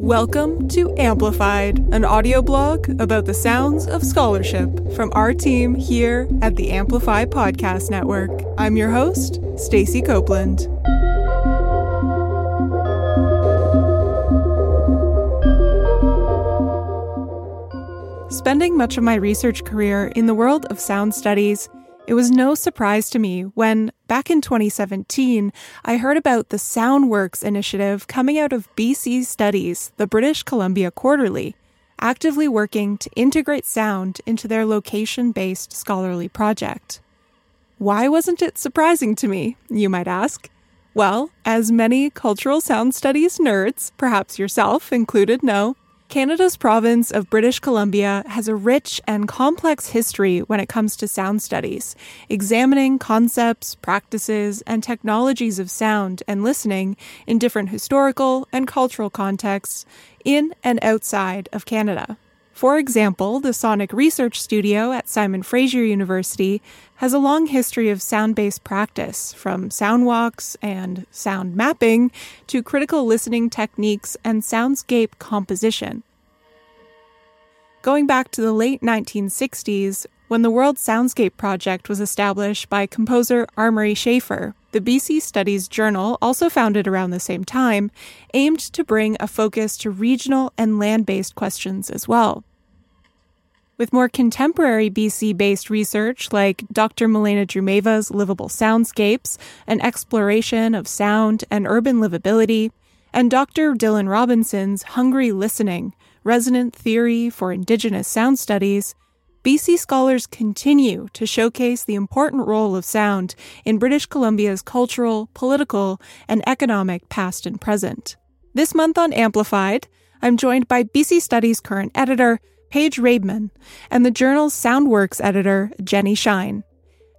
Welcome to Amplified, an audio blog about the sounds of scholarship from our team here at the Amplify Podcast Network. I'm your host, Stacy Copeland. Spending much of my research career in the world of sound studies, it was no surprise to me when, back in 2017, I heard about the Soundworks initiative coming out of BC Studies, the British Columbia Quarterly, actively working to integrate sound into their location based scholarly project. Why wasn't it surprising to me, you might ask? Well, as many cultural sound studies nerds, perhaps yourself included, know, Canada's province of British Columbia has a rich and complex history when it comes to sound studies, examining concepts, practices, and technologies of sound and listening in different historical and cultural contexts in and outside of Canada. For example, the Sonic Research Studio at Simon Fraser University has a long history of sound based practice, from sound walks and sound mapping to critical listening techniques and soundscape composition. Going back to the late 1960s, when the World Soundscape Project was established by composer R. Murray Schafer, the BC Studies Journal, also founded around the same time, aimed to bring a focus to regional and land based questions as well. With more contemporary BC based research like Dr. Milena Droumeva's Livable Soundscapes, an exploration of sound and urban livability, and Dr. Dylan Robinson's Hungry Listening, Resonant Theory for Indigenous Sound Studies, BC scholars continue to showcase the important role of sound in British Columbia's cultural, political, and economic past and present. This month on Amplified, I'm joined by BC Studies current editor, Paige Raibmon, and the journal's Soundworks editor, Jenni Schine.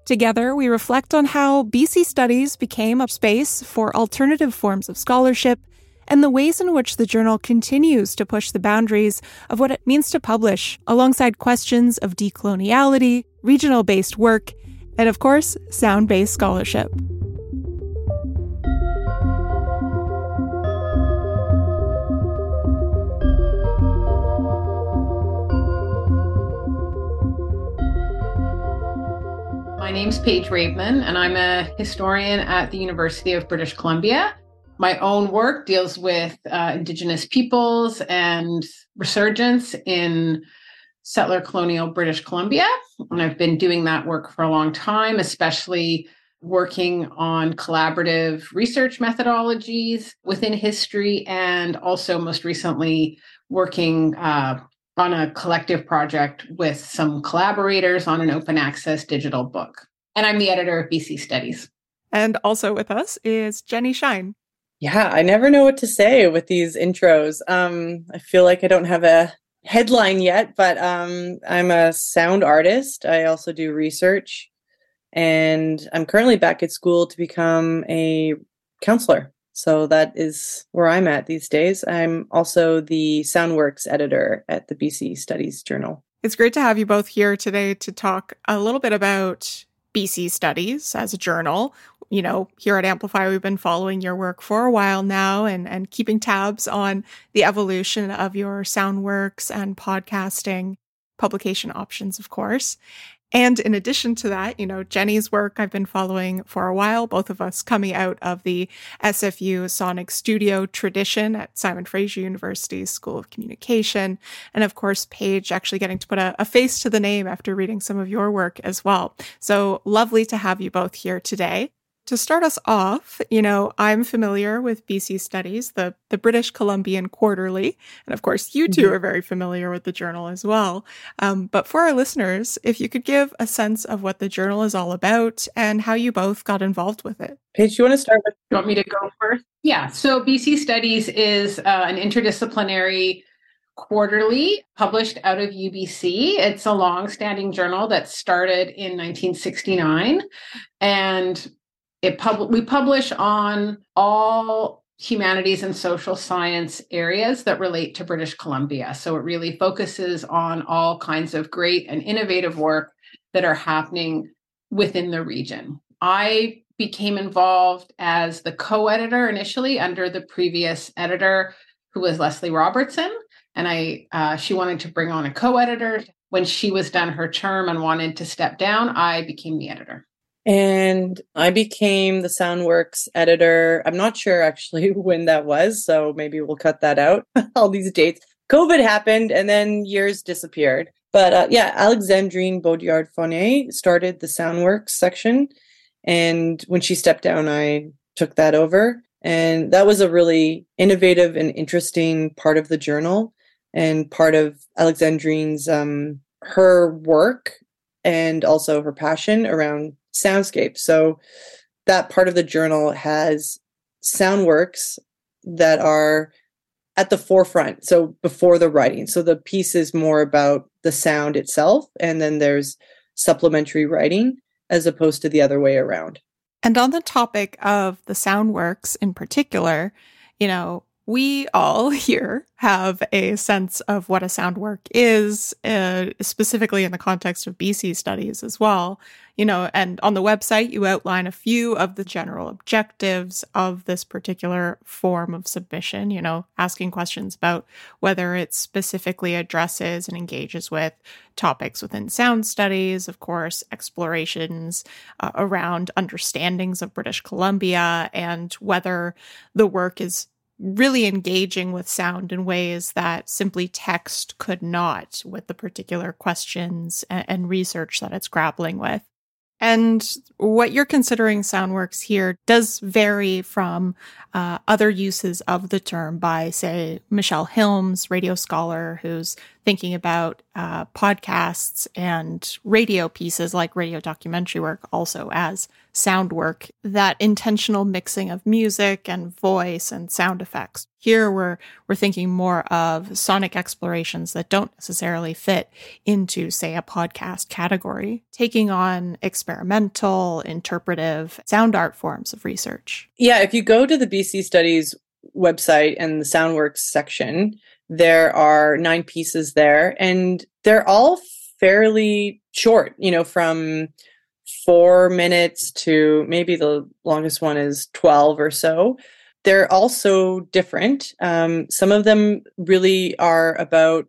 Together, we reflect on how BC Studies became a space for alternative forms of scholarship and the ways in which the journal continues to push the boundaries of what it means to publish, alongside questions of decoloniality, regional based work, and of course, sound based scholarship. My name's Paige Raibmon, and I'm a historian at the University of British Columbia. My own work deals with uh, Indigenous peoples and resurgence in settler colonial British Columbia. And I've been doing that work for a long time, especially working on collaborative research methodologies within history, and also most recently working uh, on a collective project with some collaborators on an open access digital book. And I'm the editor of BC Studies. And also with us is Jenni Schine. Yeah, I never know what to say with these intros. Um, I feel like I don't have a headline yet, but um, I'm a sound artist. I also do research, and I'm currently back at school to become a counselor. So that is where I'm at these days. I'm also the Soundworks editor at the BC Studies Journal. It's great to have you both here today to talk a little bit about BC Studies as a journal. You know, here at Amplify, we've been following your work for a while now and, and keeping tabs on the evolution of your Soundworks and podcasting publication options, of course. And in addition to that, you know, Jenni's work I've been following for a while, both of us coming out of the SFU Sonic Studio tradition at Simon Fraser University's School of Communication. And of course, Paige actually getting to put a, a face to the name after reading some of your work as well. So lovely to have you both here today to start us off, you know, I'm familiar with BC Studies, the, the British Columbian Quarterly. And of course, you 2 mm-hmm. are very familiar with the journal as well. Um, but for our listeners, if you could give a sense of what the journal is all about and how you both got involved with it. Paige, you want to start with? You want me to go first? Yeah. So BC Studies is uh, an interdisciplinary quarterly published out of UBC. It's a long-standing journal that started in 1969 and it pub- we publish on all humanities and social science areas that relate to British Columbia. So it really focuses on all kinds of great and innovative work that are happening within the region. I became involved as the co editor initially under the previous editor, who was Leslie Robertson. And I, uh, she wanted to bring on a co-editor. When she was done her term and wanted to step down, I became the editor. And I became the Soundworks editor. I'm not sure actually when that was, so maybe we'll cut that out. All these dates. COVID happened and then years disappeared. But uh, yeah, Alexandrine Boudreault Fournier started the Soundworks section. And when she stepped down, I took that over. And that was a really innovative and interesting part of the journal and part of Alexandrine's um, her work and also her passion around soundscape. So that part of the journal has sound works that are at the forefront. So before the writing. So the piece is more about the sound itself, and then there's supplementary writing as opposed to the other way around. And on the topic of the sound works in particular, you know, we all here have a sense of what a sound work is, uh, specifically in the context of BC studies as well. You know, and on the website, you outline a few of the general objectives of this particular form of submission, you know, asking questions about whether it specifically addresses and engages with topics within sound studies, of course, explorations uh, around understandings of British Columbia, and whether the work is really engaging with sound in ways that simply text could not with the particular questions and, and research that it's grappling with. And what you're considering Soundworks here does vary from uh, other uses of the term by, say, Michele Hilmes, radio scholar, who's thinking about uh, podcasts and radio pieces like radio documentary work also as sound work, that intentional mixing of music and voice and sound effects. Here we're we're thinking more of sonic explorations that don't necessarily fit into, say, a podcast category, taking on experimental, interpretive sound art forms of research. Yeah, if you go to the BC Studies website and the Soundworks section, there are nine pieces there, and they're all fairly short, you know, from four minutes to maybe the longest one is 12 or so. They're also different. Um, some of them really are about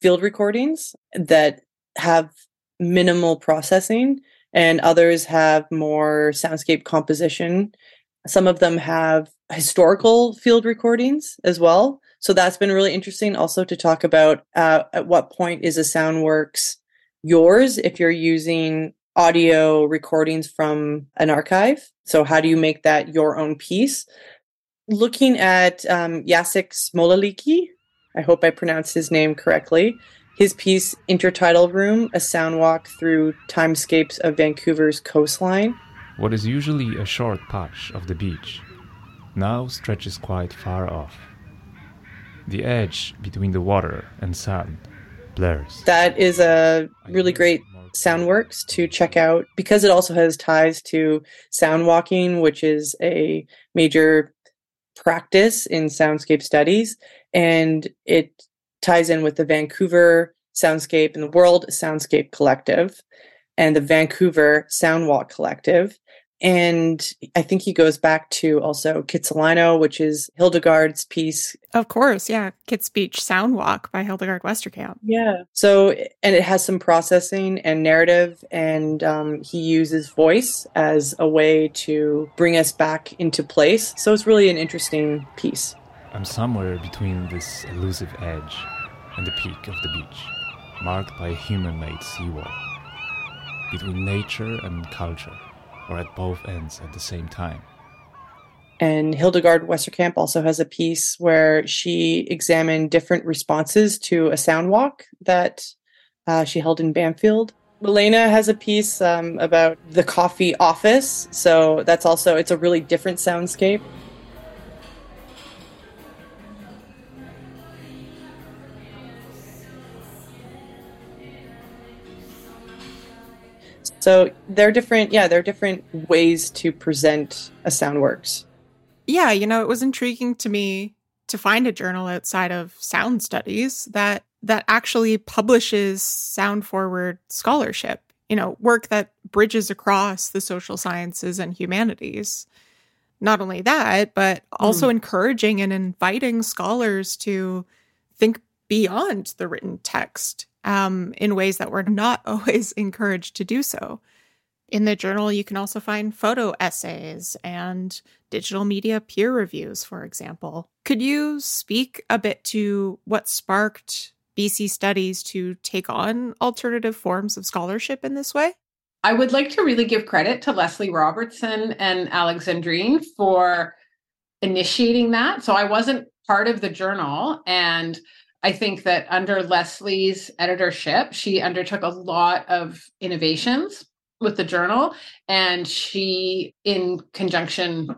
field recordings that have minimal processing, and others have more soundscape composition. Some of them have historical field recordings as well. So that's been really interesting also to talk about uh, at what point is a Soundworks yours if you're using audio recordings from an archive. So how do you make that your own piece? Looking at um, Jacek Smolicki, I hope I pronounced his name correctly. His piece, Intertidal Room, a sound walk through timescapes of Vancouver's coastline. What is usually a short patch of the beach now stretches quite far off. The edge between the water and sand blurs. That is a really great Soundworks to check out because it also has ties to sound walking, which is a major practice in soundscape studies. And it ties in with the Vancouver Soundscape and the World Soundscape Collective and the Vancouver Soundwalk Collective. And I think he goes back to also Kitsilano, which is Hildegard's piece. Of course, yeah. Kit's Beach Soundwalk by Hildegard Westerkamp. Yeah. So, and it has some processing and narrative, and um, he uses voice as a way to bring us back into place. So it's really an interesting piece. I'm somewhere between this elusive edge and the peak of the beach, marked by a human made seawall, between nature and culture or at both ends at the same time. And Hildegard Westerkamp also has a piece where she examined different responses to a sound walk that uh, she held in Bamfield. Elena has a piece um, about the coffee office, so that's also it's a really different soundscape. So there are different. Yeah, they're different ways to present a sound Soundworks. Yeah, you know, it was intriguing to me to find a journal outside of sound studies that that actually publishes sound forward scholarship. You know, work that bridges across the social sciences and humanities. not only that, but also mm. encouraging and inviting scholars to think beyond the written text um, in ways that we're not always encouraged to do so. In the journal, you can also find photo essays and digital media peer reviews, for example. Could you speak a bit to what sparked BC Studies to take on alternative forms of scholarship in this way? I would like to really give credit to Leslie Robertson and Alexandrine for initiating that. So I wasn't part of the journal and I think that under Leslie's editorship, she undertook a lot of innovations with the journal. And she, in conjunction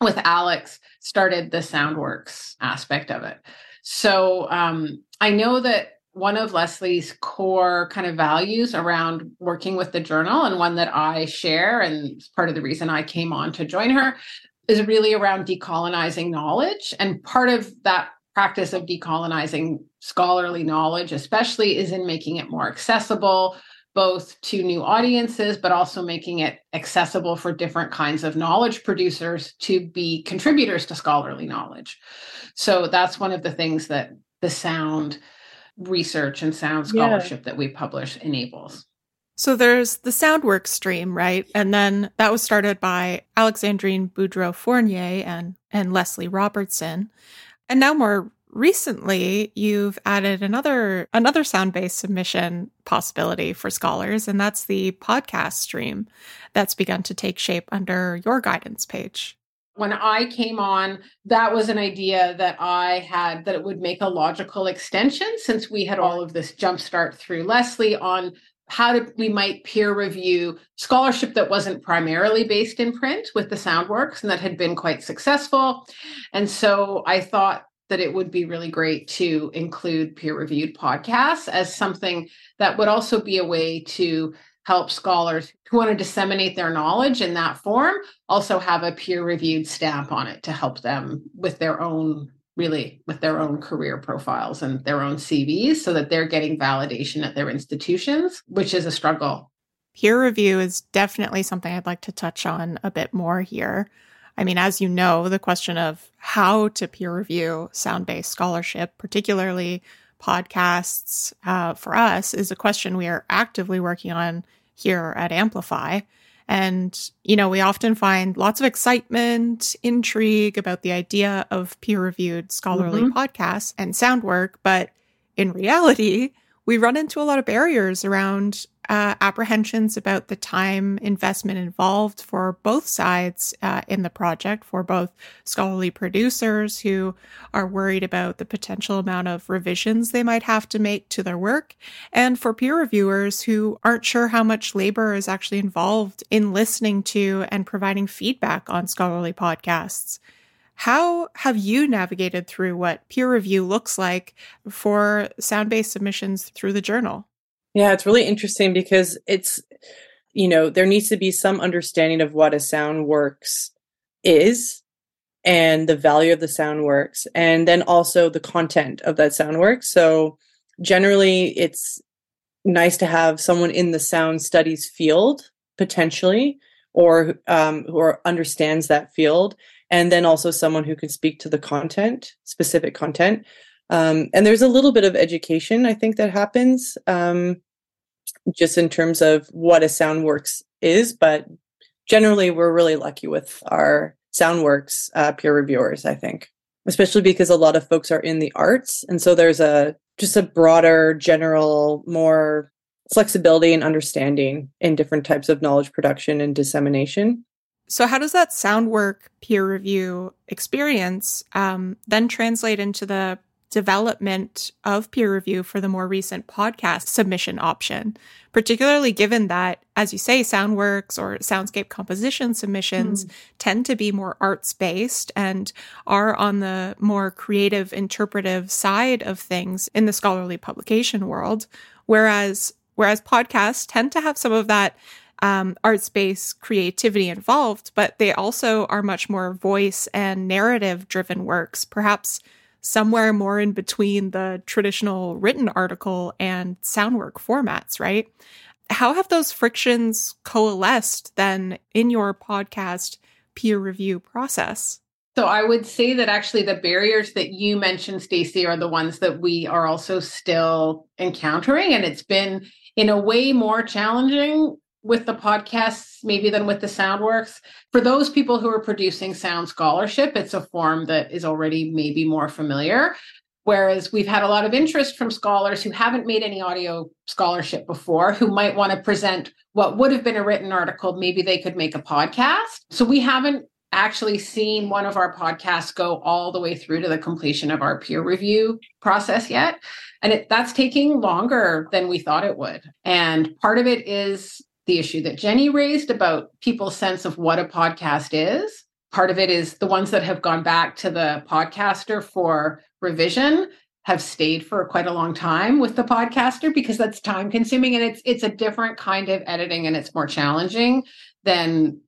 with Alex, started the Soundworks aspect of it. So um, I know that one of Leslie's core kind of values around working with the journal, and one that I share, and part of the reason I came on to join her, is really around decolonizing knowledge. And part of that practice of decolonizing scholarly knowledge, especially, is in making it more accessible, both to new audiences, but also making it accessible for different kinds of knowledge producers to be contributors to scholarly knowledge. So that's one of the things that the sound research and sound scholarship yeah. that we publish enables. So there's the Soundworks stream, right? And then that was started by Alexandrine Boudreault Fournier and, and Leslie Robertson. And now more recently you've added another another sound-based submission possibility for scholars and that's the podcast stream that's begun to take shape under your guidance Paige. When i came on that was an idea that i had that it would make a logical extension since we had all of this jumpstart through leslie on how we might peer review scholarship that wasn't primarily based in print with the soundworks and that had been quite successful. And so i thought that it would be really great to include peer reviewed podcasts as something that would also be a way to help scholars who want to disseminate their knowledge in that form also have a peer reviewed stamp on it to help them with their own really with their own career profiles and their own CVs so that they're getting validation at their institutions which is a struggle peer review is definitely something I'd like to touch on a bit more here I mean, as you know, the question of how to peer review sound based scholarship, particularly podcasts, uh, for us is a question we are actively working on here at Amplify. And, you know, we often find lots of excitement, intrigue about the idea of peer reviewed scholarly mm-hmm. podcasts and sound work. But in reality, we run into a lot of barriers around uh, apprehensions about the time investment involved for both sides uh, in the project, for both scholarly producers who are worried about the potential amount of revisions they might have to make to their work, and for peer reviewers who aren't sure how much labor is actually involved in listening to and providing feedback on scholarly podcasts. How have you navigated through what peer review looks like for sound based submissions through the journal? Yeah, it's really interesting because it's, you know, there needs to be some understanding of what a sound works is and the value of the sound works, and then also the content of that sound work. So generally, it's nice to have someone in the sound studies field potentially or um, who understands that field and then also someone who can speak to the content specific content um, and there's a little bit of education, I think, that happens um, just in terms of what a SoundWorks is. But generally, we're really lucky with our SoundWorks uh, peer reviewers, I think, especially because a lot of folks are in the arts. And so there's a just a broader, general, more flexibility and understanding in different types of knowledge production and dissemination. So, how does that sound work peer review experience um, then translate into the development of peer review for the more recent podcast submission option, particularly given that, as you say, Soundworks or soundscape composition submissions mm. tend to be more arts based and are on the more creative, interpretive side of things in the scholarly publication world. Whereas, whereas podcasts tend to have some of that um, arts based creativity involved, but they also are much more voice and narrative driven works, perhaps somewhere more in between the traditional written article and soundwork formats, right? How have those frictions coalesced then in your podcast peer review process? So I would say that actually the barriers that you mentioned, Stacy, are the ones that we are also still encountering. And it's been in a way more challenging with the podcasts maybe than with the soundworks for those people who are producing sound scholarship it's a form that is already maybe more familiar. Whereas we've had a lot of interest from scholars who haven't made any audio scholarship before who might want to present what would have been a written article maybe they could make a podcast. So we haven't actually seen one of our podcasts go all the way through to the completion of our peer review process yet. And it, that's taking longer than we thought it would. And part of it is the issue that Jenni raised about people's sense of what a podcast is. Part of it is the ones that have gone back to the podcaster for revision have stayed for quite a long time with the podcaster because that's time consuming and it's it's a different kind of editing and it's more challenging than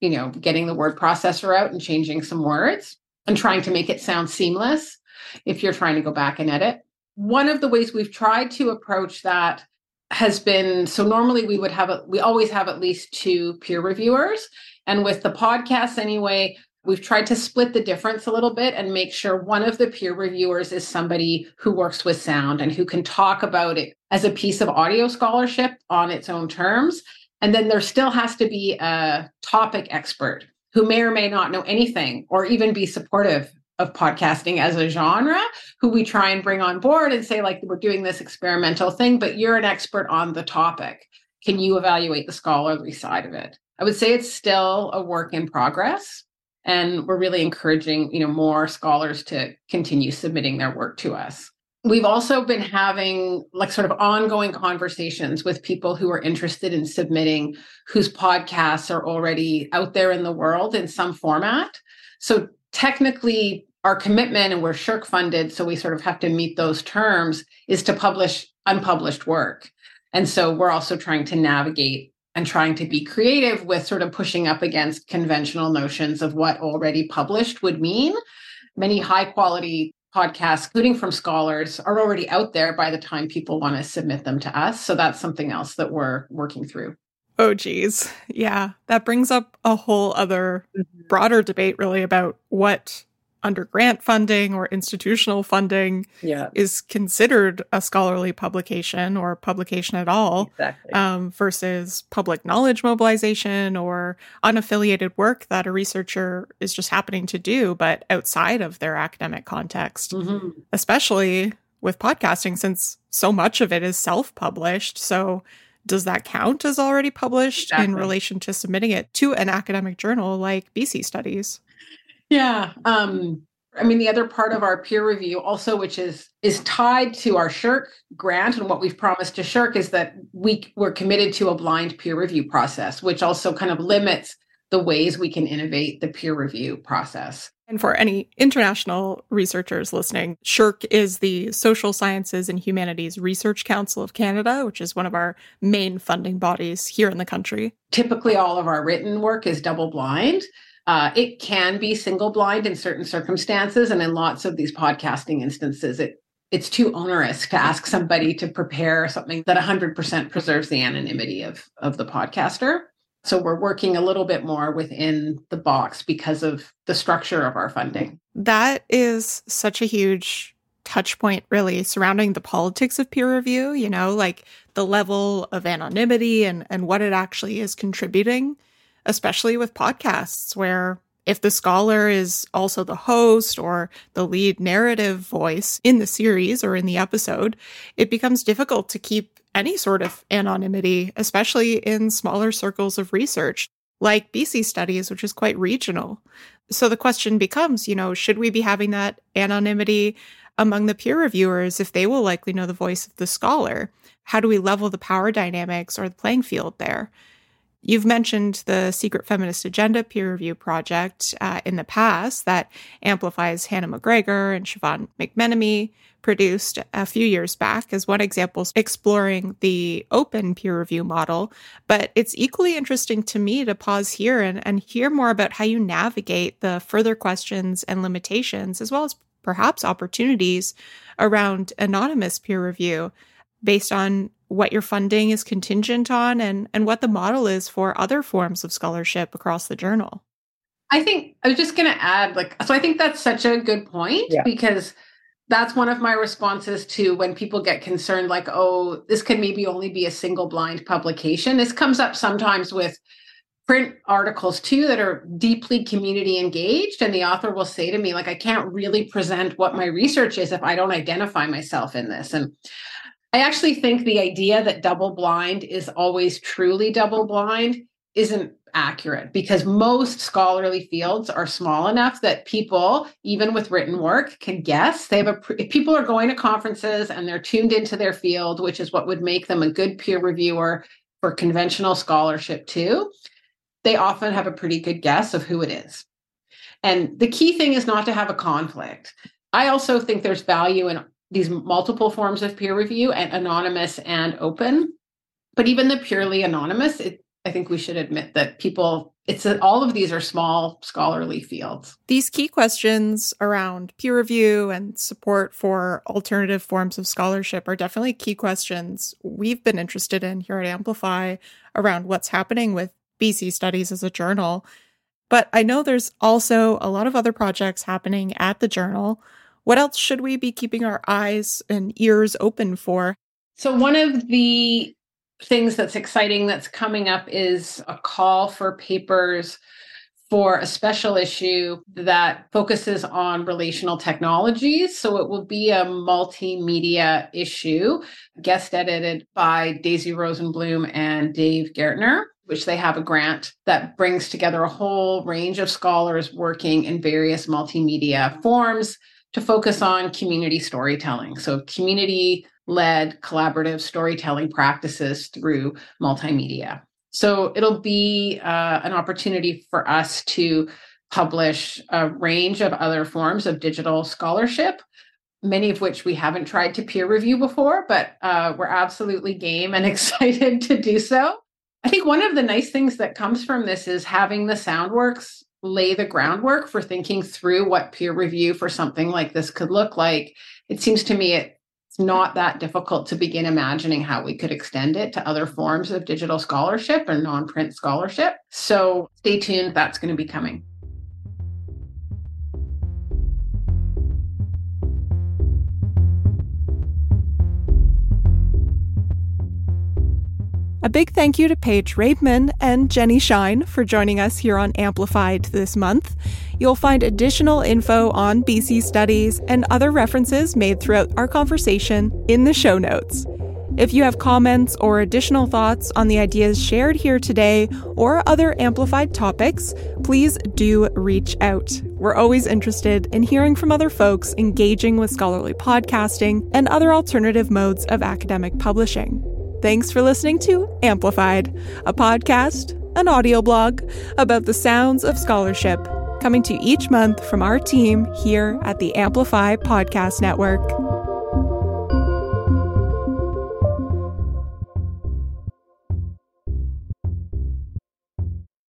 you know getting the word processor out and changing some words and trying to make it sound seamless if you're trying to go back and edit. One of the ways we've tried to approach that has been so normally we would have a, we always have at least two peer reviewers. And with the podcast anyway we've tried to split the difference a little bit and make sure one of the peer reviewers is somebody who works with sound and who can talk about it as a piece of audio scholarship on its own terms. And then there still has to be a topic expert who may or may not know anything or even be supportive of podcasting as a genre who we try and bring on board and say like we're doing this experimental thing but you're an expert on the topic. Can you evaluate the scholarly side of it? I would say it's still a work in progress and we're really encouraging you know more scholars to continue submitting their work to us. We've also been having like sort of ongoing conversations with people who are interested in submitting whose podcasts are already out there in the world in some format. So technically our commitment and we're SSHRC funded so we sort of have to meet those terms is to publish unpublished work and so we're also trying to navigate and trying to be creative with sort of pushing up against conventional notions of what already published would mean many high quality podcasts including from scholars are already out there by the time people want to submit them to us so that's something else that we're working through Oh, geez. Yeah. That brings up a whole other mm-hmm. broader debate, really, about what under grant funding or institutional funding yeah. is considered a scholarly publication or publication at all exactly. um, versus public knowledge mobilization or unaffiliated work that a researcher is just happening to do but outside of their academic context mm-hmm. especially with podcasting since so much of it is self-published so does that count as already published exactly. in relation to submitting it to an academic journal like bc studies yeah. Um, I mean, the other part of our peer review also, which is is tied to our SSHRC grant and what we've promised to SSHRC is that we we're committed to a blind peer review process, which also kind of limits the ways we can innovate the peer review process. And for any international researchers listening, SSHRC is the Social Sciences and Humanities Research Council of Canada, which is one of our main funding bodies here in the country. Typically, all of our written work is double blind. Uh, it can be single blind in certain circumstances, and in lots of these podcasting instances, it it's too onerous to ask somebody to prepare something that 100% preserves the anonymity of of the podcaster. So we're working a little bit more within the box because of the structure of our funding. That is such a huge touch point really surrounding the politics of peer review, you know, like the level of anonymity and and what it actually is contributing especially with podcasts where if the scholar is also the host or the lead narrative voice in the series or in the episode, it becomes difficult to keep any sort of anonymity, especially in smaller circles of research, like BC Studies, which is quite regional. So the question becomes, you know, should we be having that anonymity among the peer reviewers if they will likely know the voice of the scholar? How do we level the power dynamics or the playing field there? You've mentioned the Secret Feminist Agenda peer review project uh, in the past that Amplify's Hannah McGregor and Siobhan McMenemy produced a few years back as one example exploring the open peer review model. But it's equally interesting to me to pause here and, and hear more about how you navigate the further questions and limitations, as well as perhaps opportunities around anonymous peer review based on what your funding is contingent on and, and what the model is for other forms of scholarship across the journal. I think I was just going to add, like, so I think that's such a good point yeah. because that's one of my responses to when people get concerned, like, oh, this can maybe only be a single blind publication. This comes up sometimes with print articles too that are deeply community engaged and the author will say to me like i can't really present what my research is if i don't identify myself in this and i actually think the idea that double blind is always truly double blind isn't accurate because most scholarly fields are small enough that people even with written work can guess they have a if people are going to conferences and they're tuned into their field which is what would make them a good peer reviewer for conventional scholarship too they often have a pretty good guess of who it is. And the key thing is not to have a conflict. I also think there's value in these multiple forms of peer review and anonymous and open. But even the purely anonymous, it, I think we should admit that people, it's a, all of these are small scholarly fields. These key questions around peer review and support for alternative forms of scholarship are definitely key questions we've been interested in here at Amplify around what's happening with BC Studies as a journal. But I know there's also a lot of other projects happening at the journal. What else should we be keeping our eyes and ears open for? So, one of the things that's exciting that's coming up is a call for papers for a special issue that focuses on relational technologies. So it will be a multimedia issue, guest edited by Daisy Rosenblum and Dave Gaertner which they have a grant that brings together a whole range of scholars working in various multimedia forms to focus on community storytelling. So, community led collaborative storytelling practices through multimedia. So, it'll be uh, an opportunity for us to publish a range of other forms of digital scholarship many of which we haven't tried to peer review before, but uh, we're absolutely game and excited to do so. I think one of the nice things that comes from this is having the Soundworks lay the groundwork for thinking through what peer review for something like this could look like. It seems to me it's not that difficult to begin imagining how we could extend it to other forms of digital scholarship and non print scholarship. So stay tuned, that's going to be coming. A big thank you to Paige Raibmon and Jenni Schine for joining us here on Amplified this month. You'll find additional info on BC studies and other references made throughout our conversation in the show notes. If you have comments or additional thoughts on the ideas shared here today or other amplified topics, please do reach out. We're always interested in hearing from other folks engaging with scholarly podcasting and other alternative modes of academic publishing. Thanks for listening to Amplified, a podcast, an audio blog about the sounds of scholarship, coming to you each month from our team here at the Amplify Podcast Network.